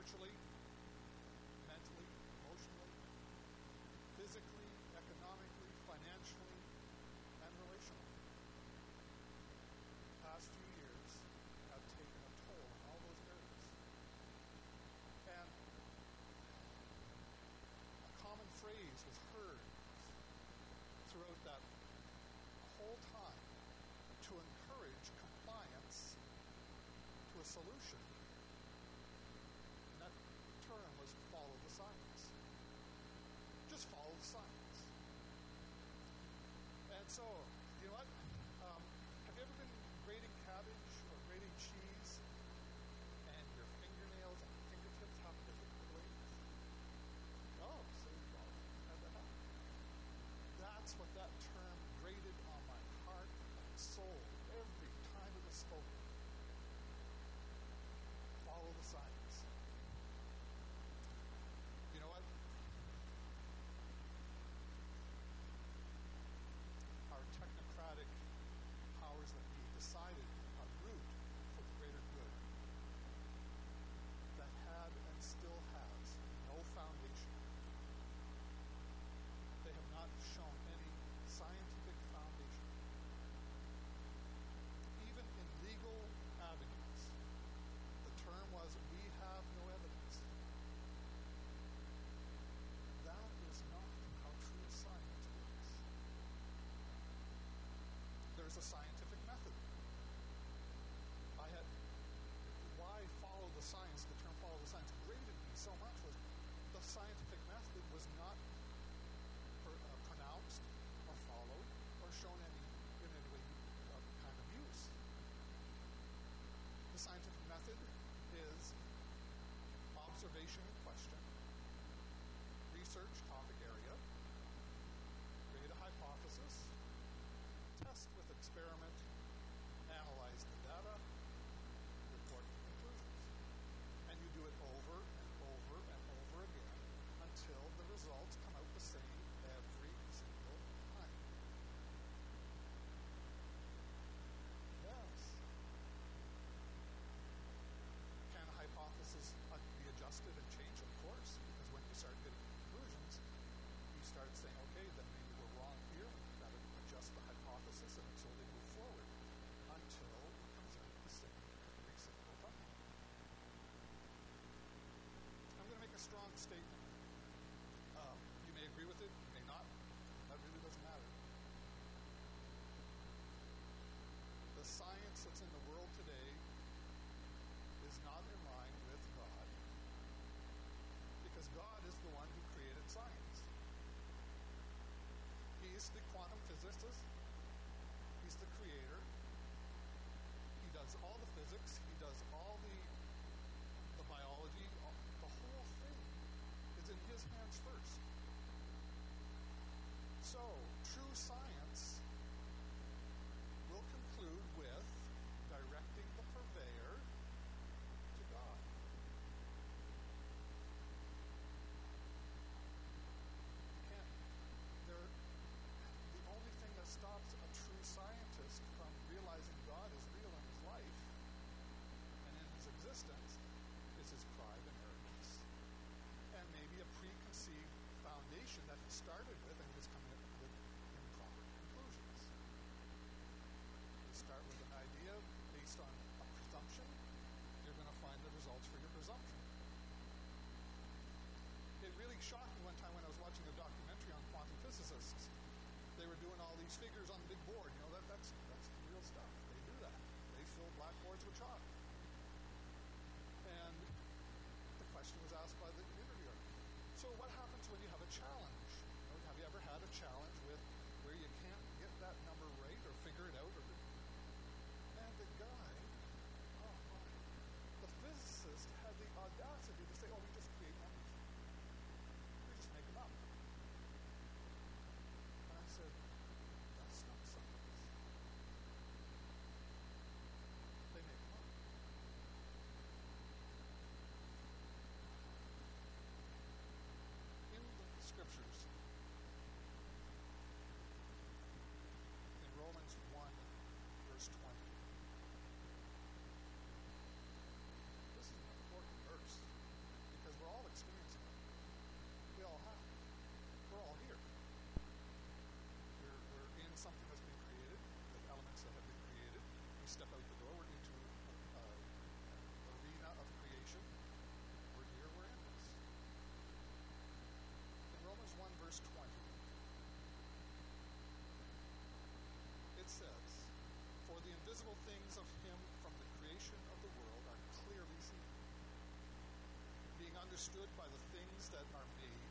spiritually, mentally, emotionally, physically, economically, financially, and relationally. The past few years have taken a toll on all those areas. And a common phrase was heard throughout that whole time to encourage compliance to a solution physicists. They were doing all these figures on the big board. You know, that, that's, that's the real stuff. They do that. They fill blackboards with chalk. And the question was asked by the interviewer. So what happens when you have a challenge? invisible things of him from the creation of the world are clearly seen, being understood by the things that are made,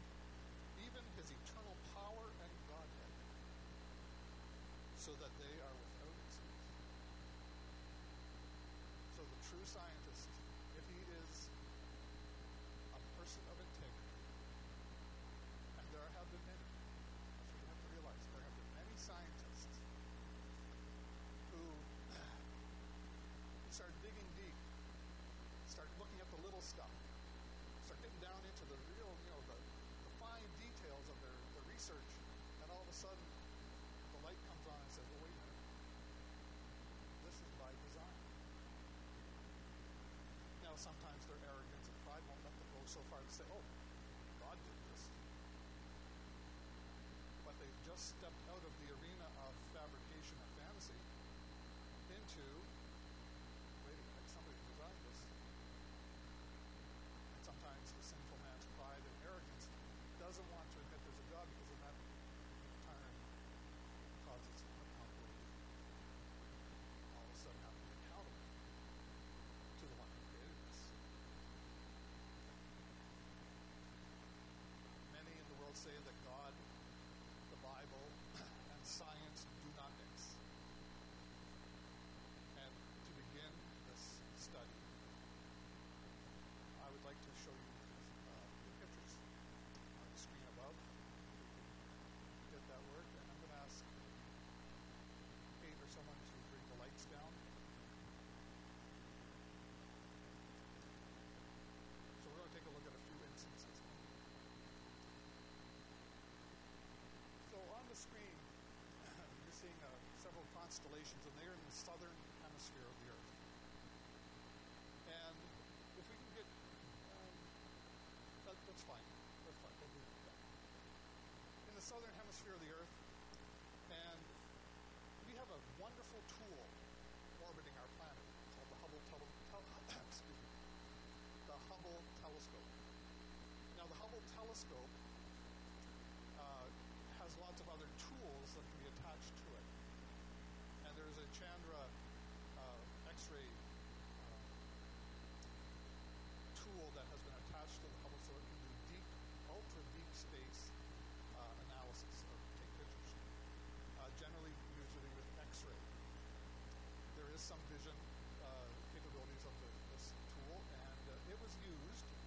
even his eternal power and Godhead, so that they are without excuse. So the true scientist, if he is a person of telescope uh, has lots of other tools that can be attached to it. And there's a Chandra uh, X-ray uh, tool that has been attached to the Hubble so it can do deep, ultra deep space uh, analysis or take pictures. Uh, generally, usually with X-ray. There is some vision uh, capabilities of the, this tool, and it was used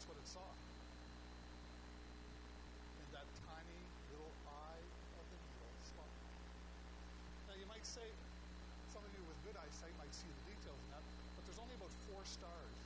That's what it saw. And that tiny little eye of the needle. Now, you might say, some of you with good eyesight might see the details in that, but there's only about four stars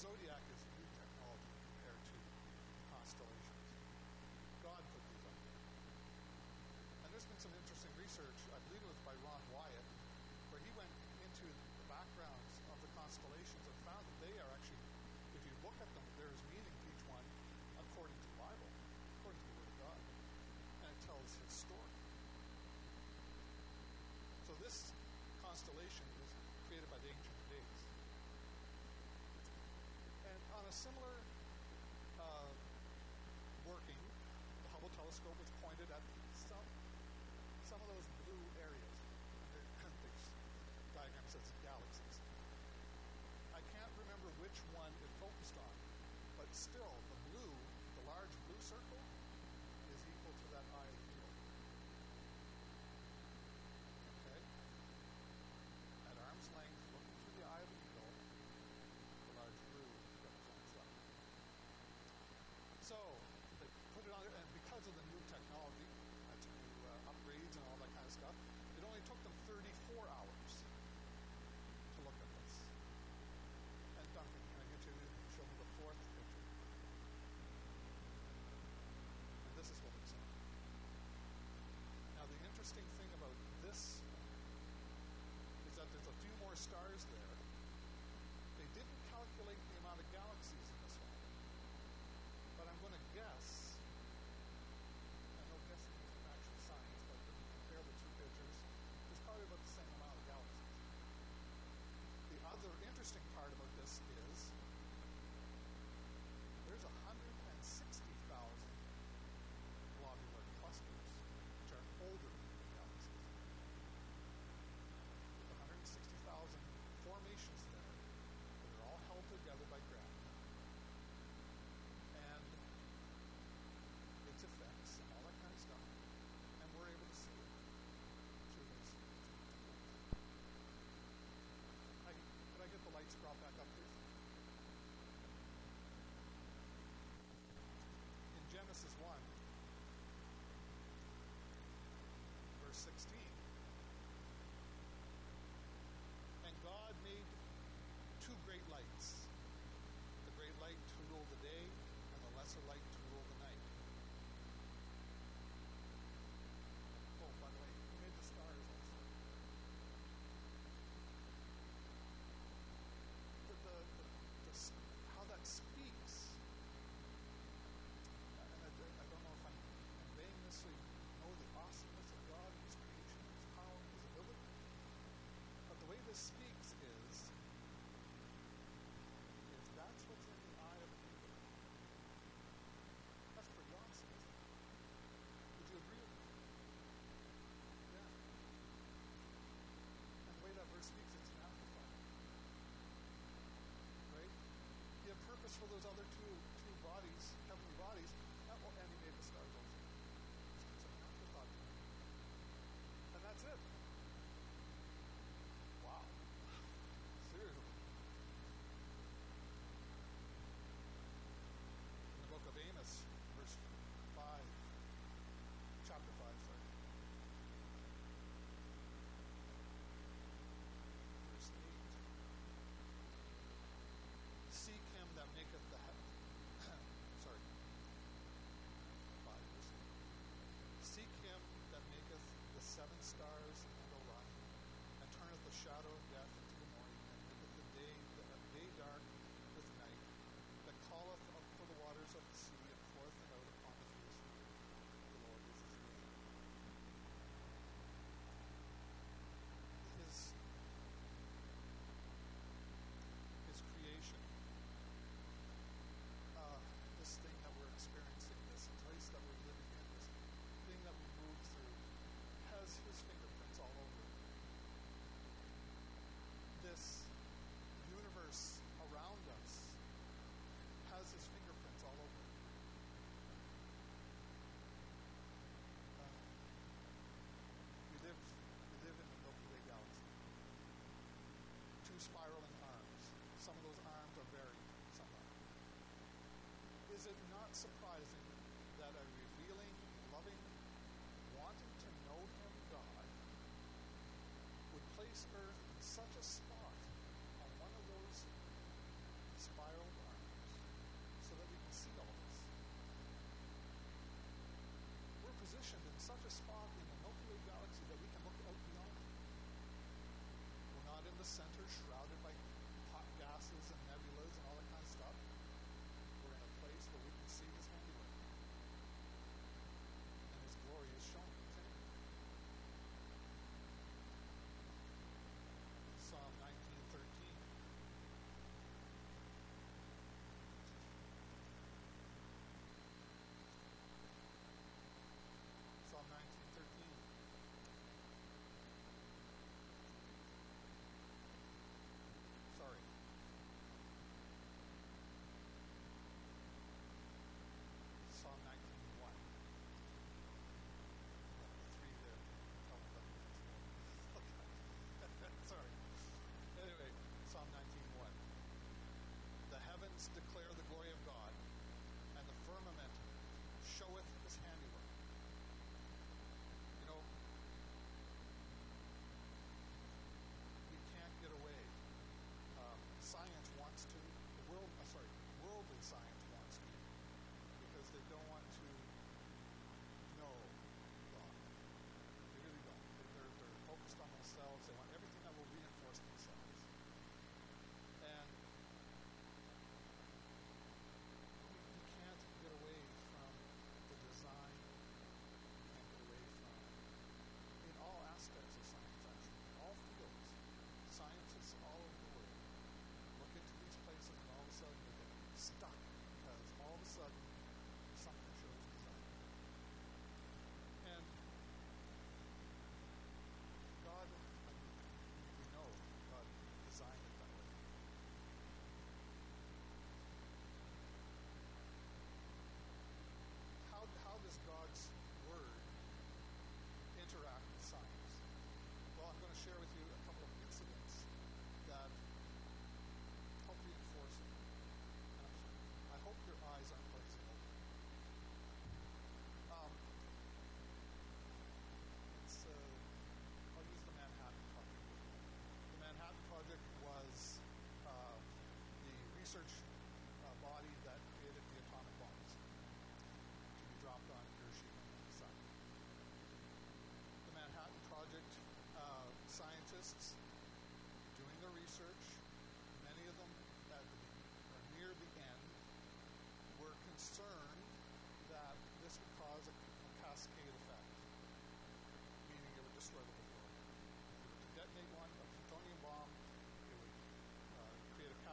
Zodiac is new technology compared to constellations. God put these up. And there's been some interesting research, I believe it was by Ron Wyatt, where he went into the backgrounds of the constellations and found that they are actually, if you look at them, there is meaning to each one according to the Bible, according to the Word of God. And it tells his story. So this constellation was created by the ancient a similar uh, working. The Hubble telescope was pointed at some some of those blue areas. The Kunthi's diagram says galaxies. I can't remember which one it focused on, but still the more stars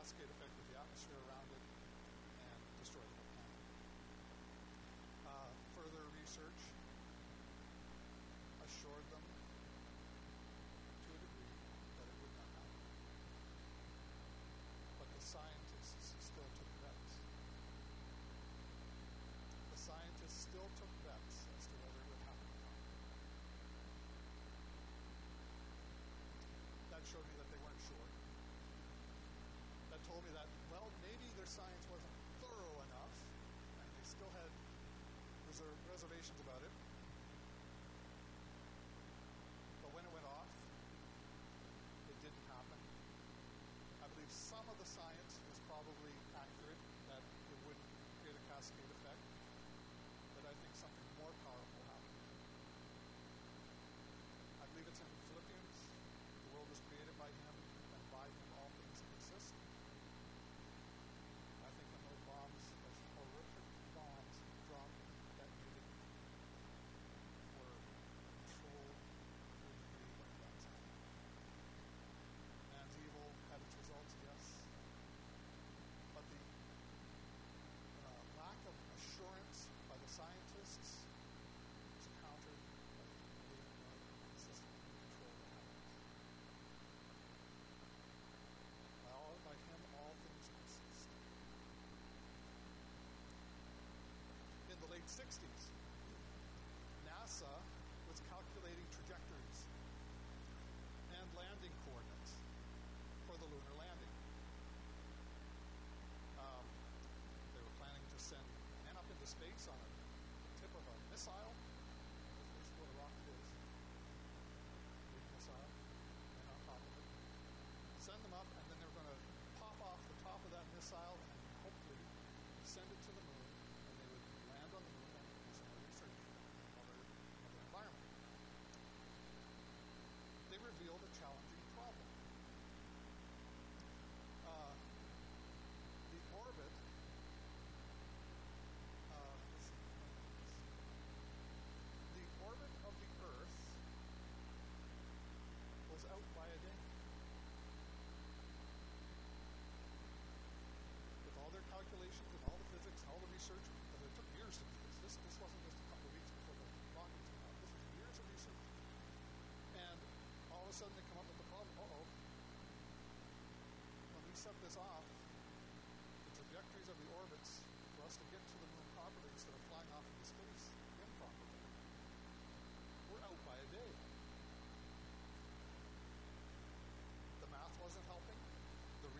basket. reservations about it.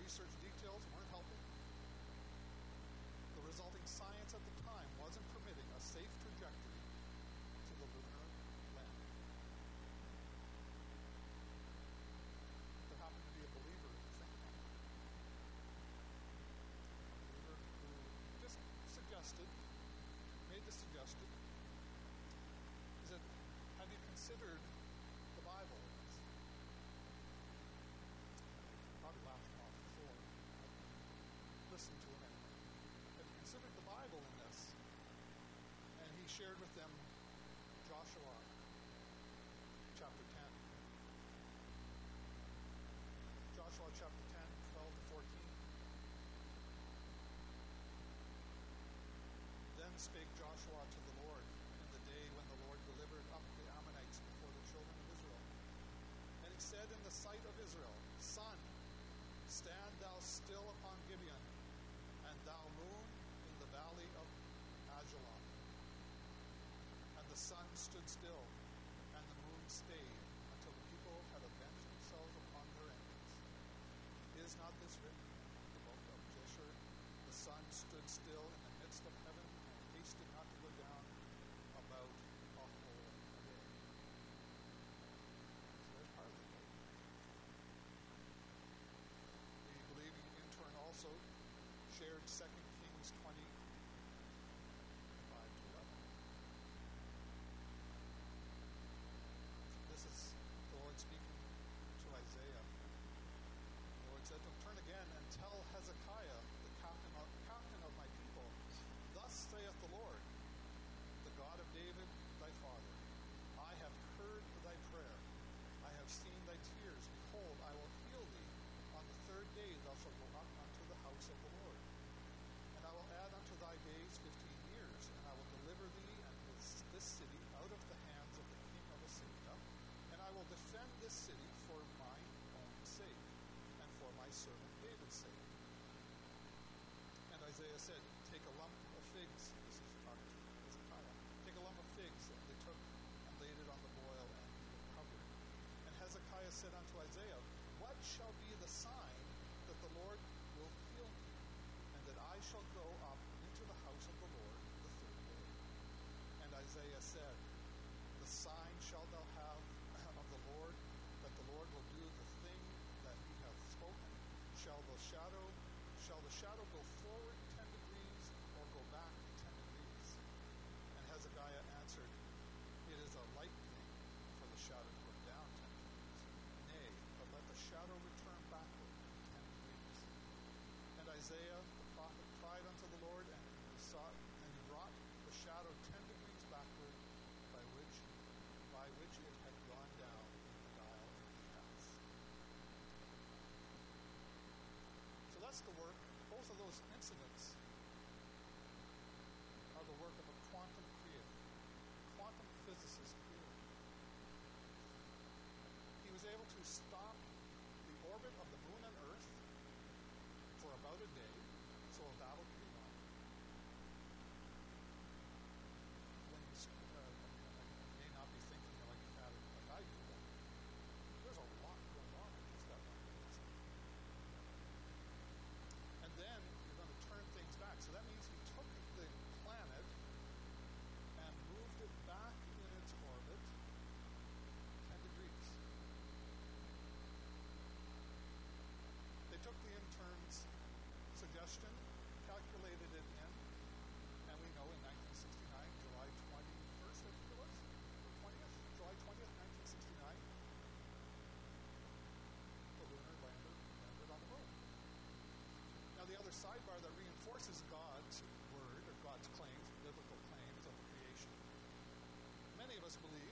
research details weren't helping. The resulting science at the time wasn't permitting a safe trajectory to the lunar shared with them Joshua chapter 10. Joshua chapter 10, 12 to 14. Then spake Joshua to the Lord in the day when the Lord delivered up the Ammonites before the children of Israel. And he said in the sight of Israel, sun, stand thou still upon Gibeon, and thou moon in the valley of Ajalon the sun stood still, and the moon stayed until the people had avenged themselves upon their enemies. Is not this written in the book of Jasher? The sun stood still in the midst of heaven, and haste did not the shadow go forward 10 degrees or go back 10 degrees? And Hezekiah answered, It is a light thing for the shadow to go down 10 degrees. Nay, but let the shadow return backward 10 degrees. And Isaiah the prophet cried unto the Lord, and he sought and he brought the shadow 10 degrees backward, by which, by which it had gone down. So that's the work there's those incidents honest belief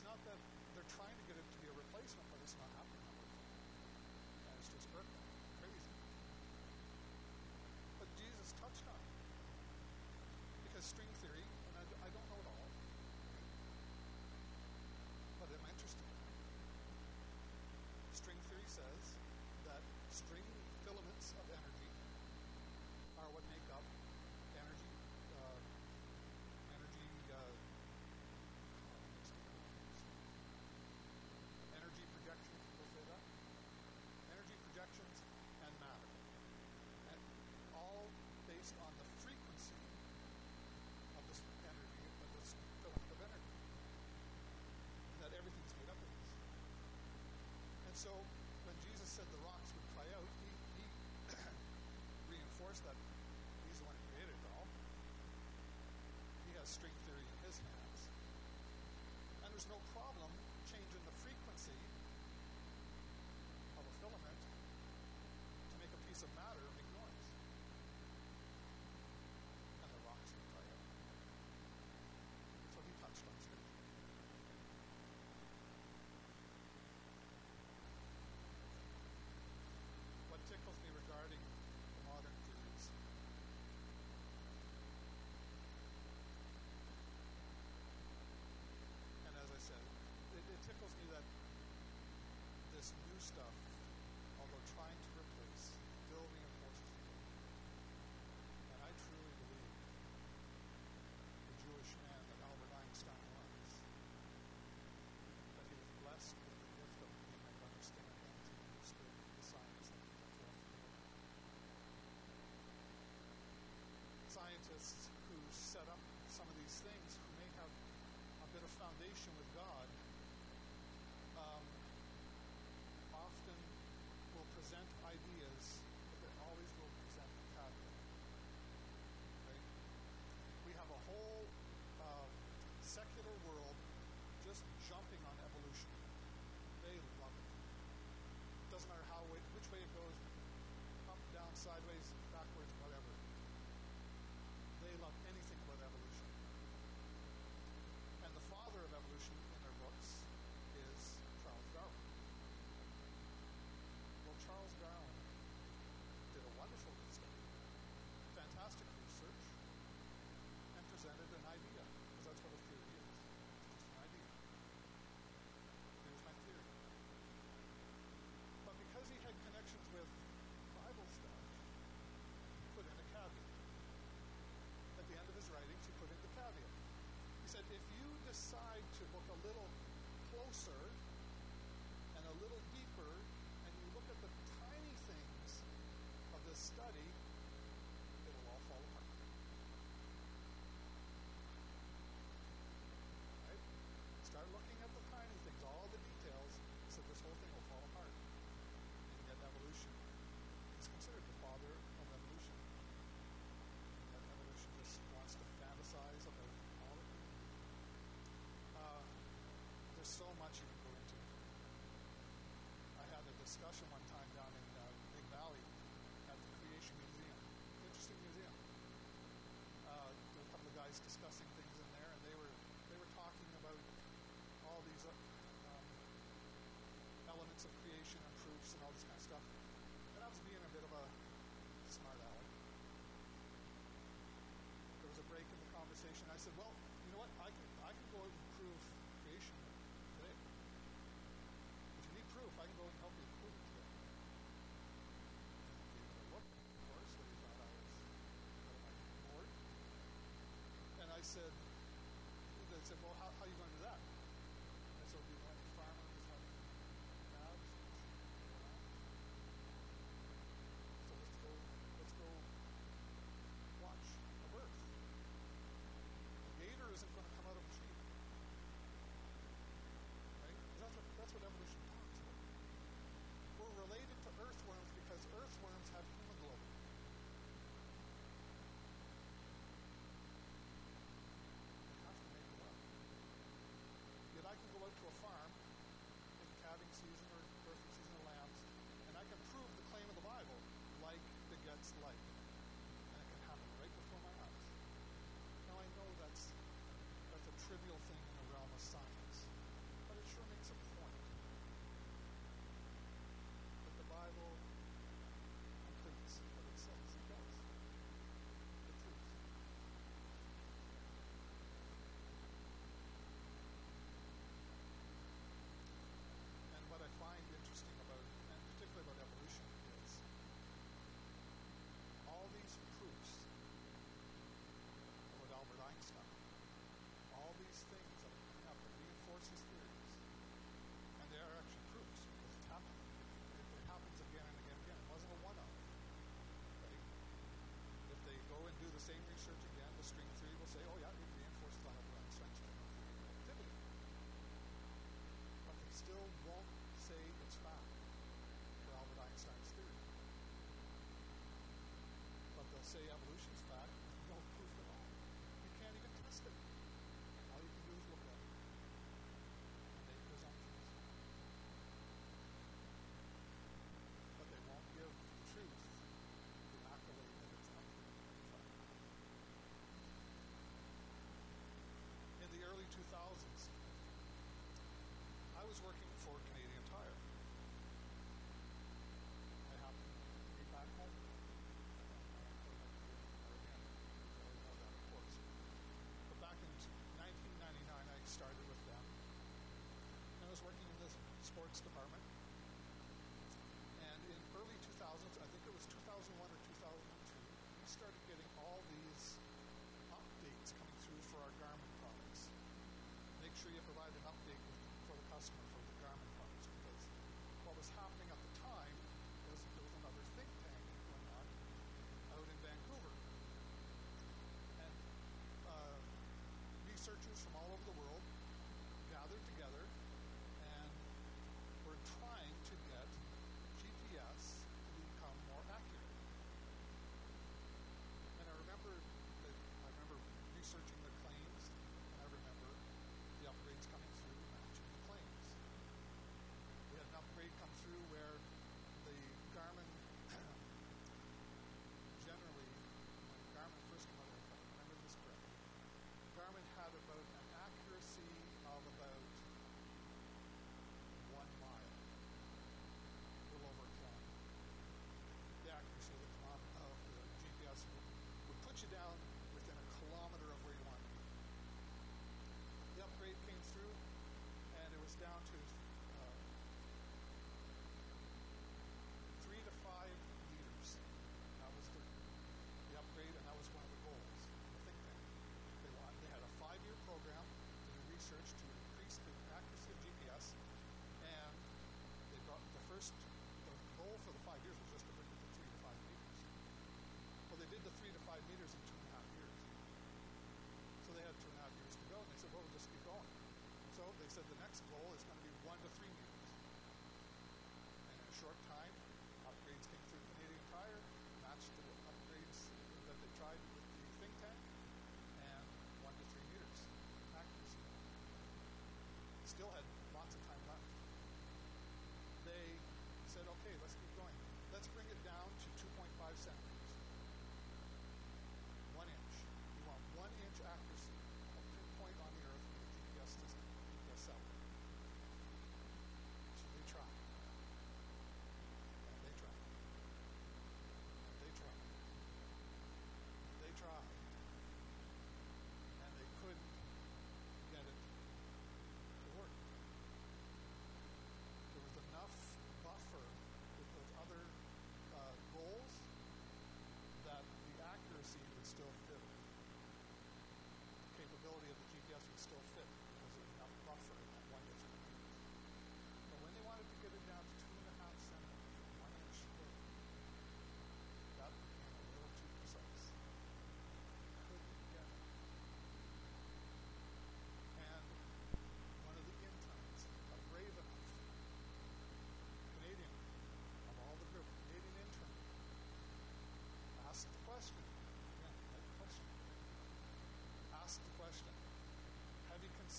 It's not that they're trying to get it to be a replacement, but it's not happening that it's just hurtful, crazy. But Jesus touched on it. Because string theory, and I, I don't know it all, but I'm interested. String theory says So when Jesus said the rocks would cry out, he, he reinforced that he's the one who created it all. He has string theory in his hands. And there's no problem. these things may have a better foundation with working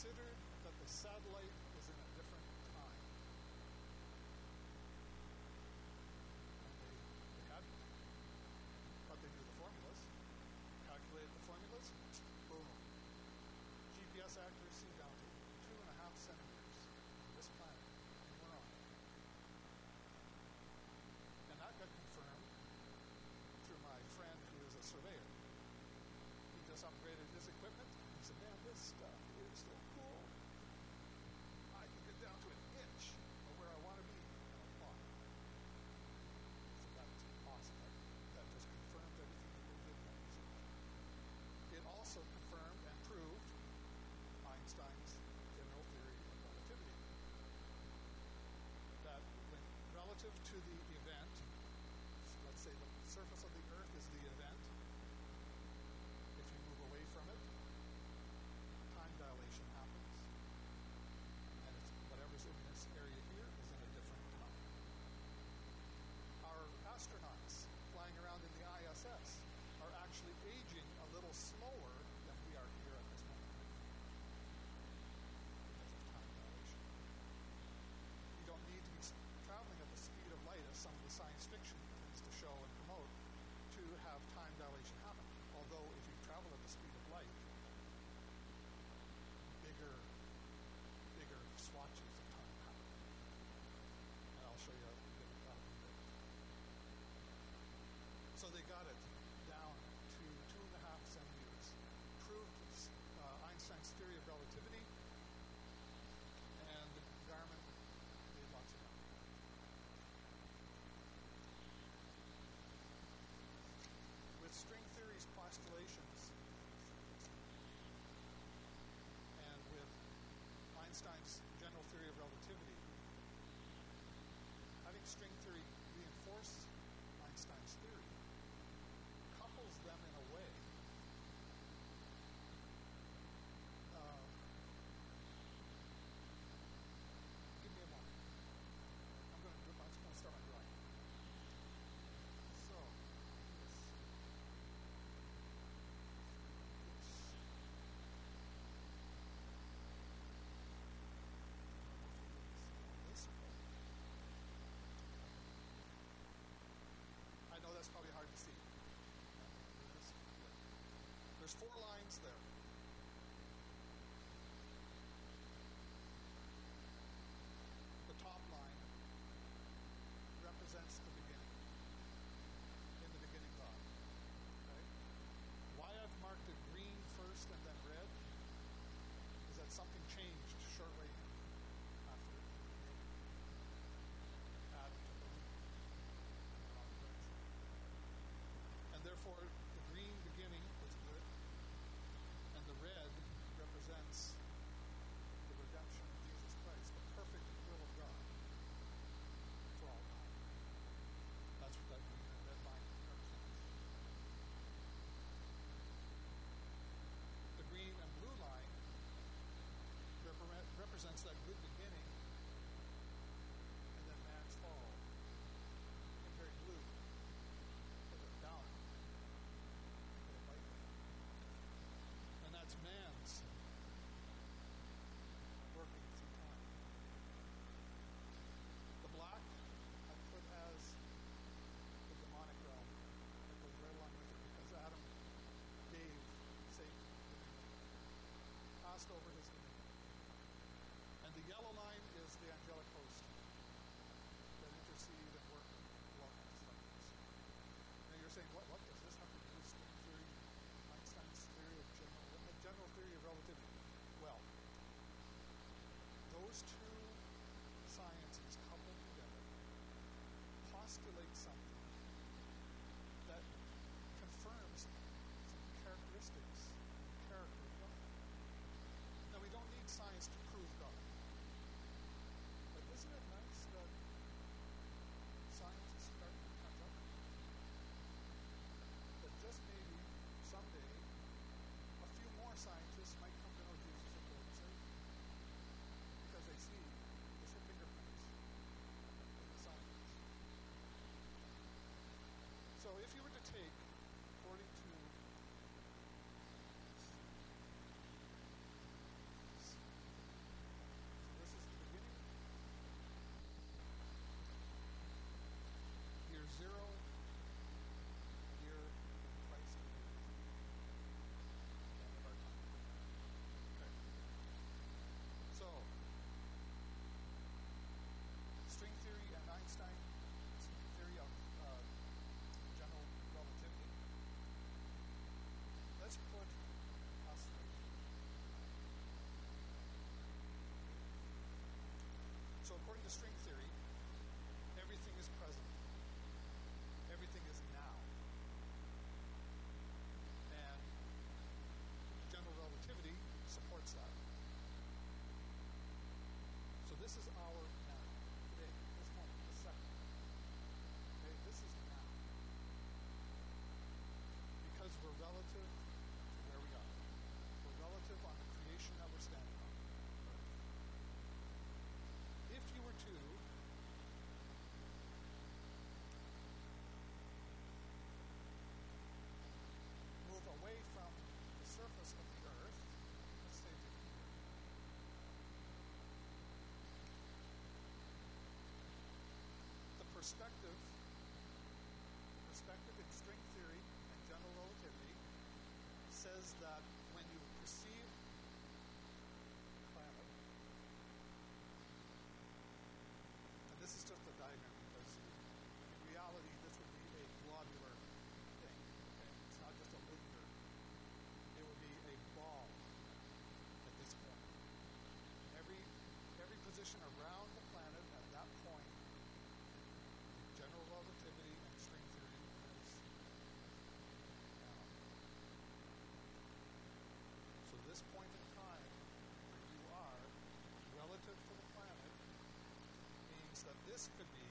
Considered that the satellite to the event, let's say the surface of the earth is the event. Four lines there. says that this could be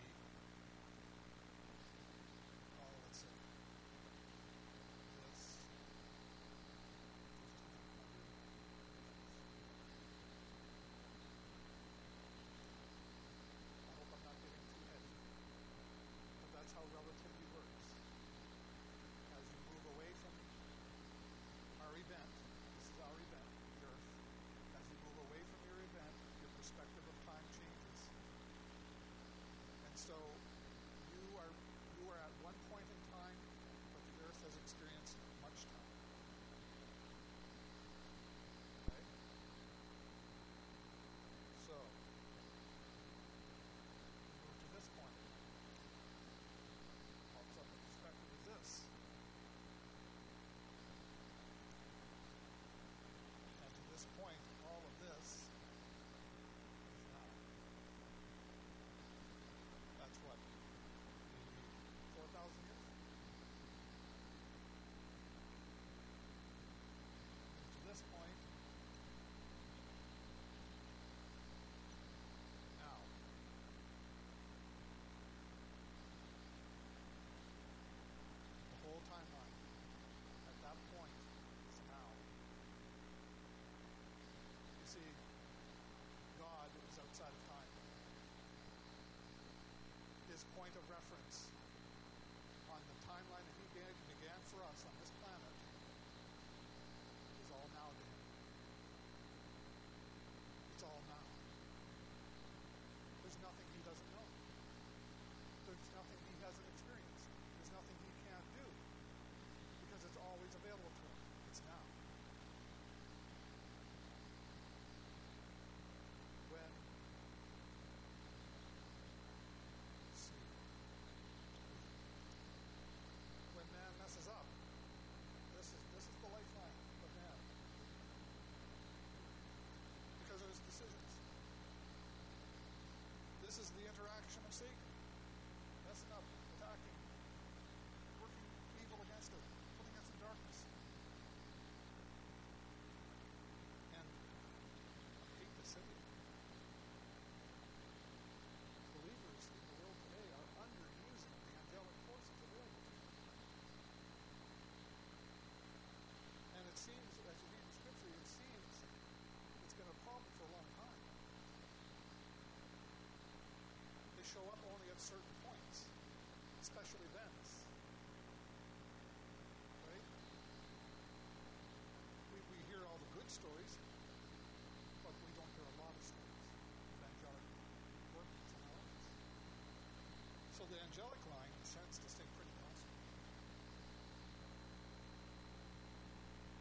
to stay pretty.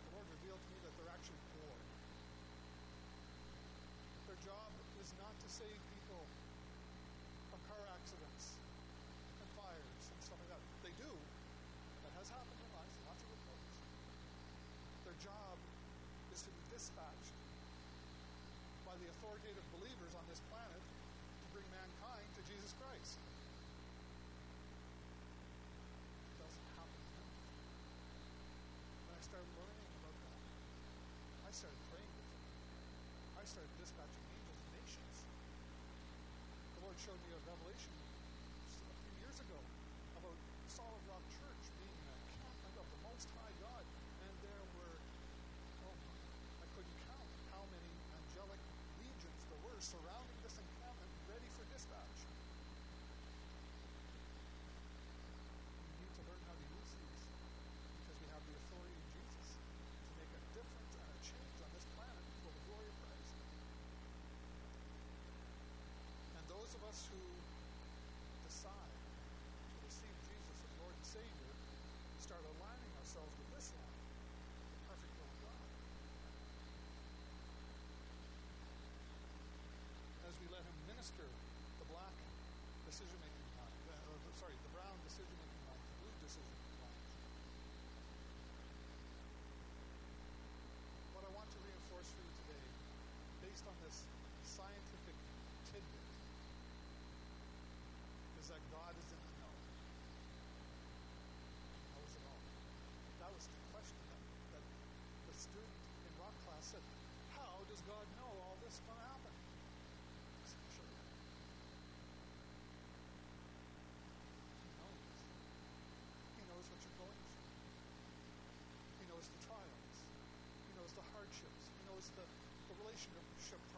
The Lord revealed to me that they're actually poor. Their job is not to save people from car accidents and fires and stuff like that. They do. That has happened in life, lots of reports. Their job is to be dispatched by the authoritative believers on this planet to bring mankind to Jesus Christ. I started praying with him. I started dispatching angels to nations. The Lord showed me a revelation a few years ago sugar, sugar.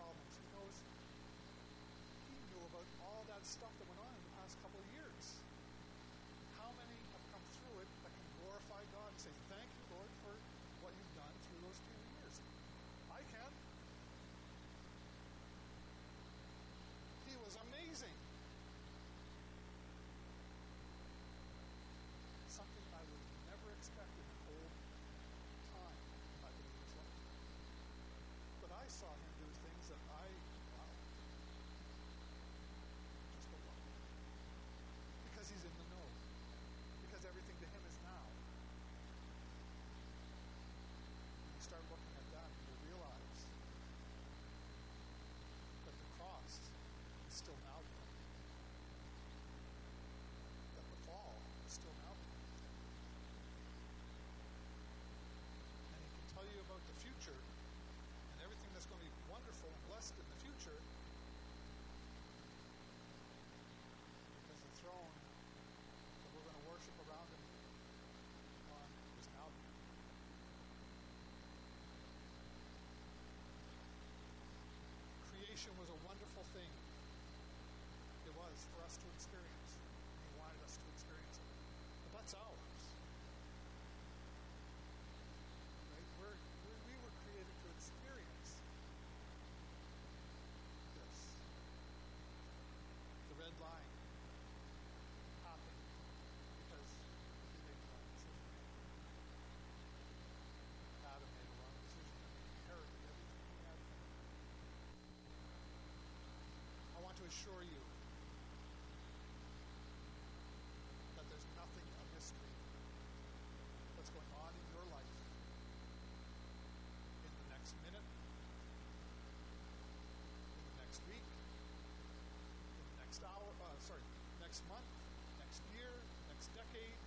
Assure you that there's nothing a mystery that's going on in your life in the next minute, in the next week, in the next hour, uh, sorry, next month, next year, next decade.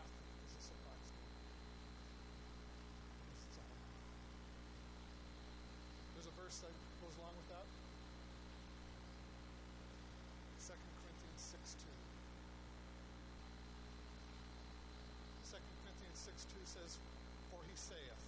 Nothing is a surprise to you. Because it's all known. There's a verse that goes along with that. 2 Corinthians 6 2. 2 Corinthians 6 2 says, For he saith,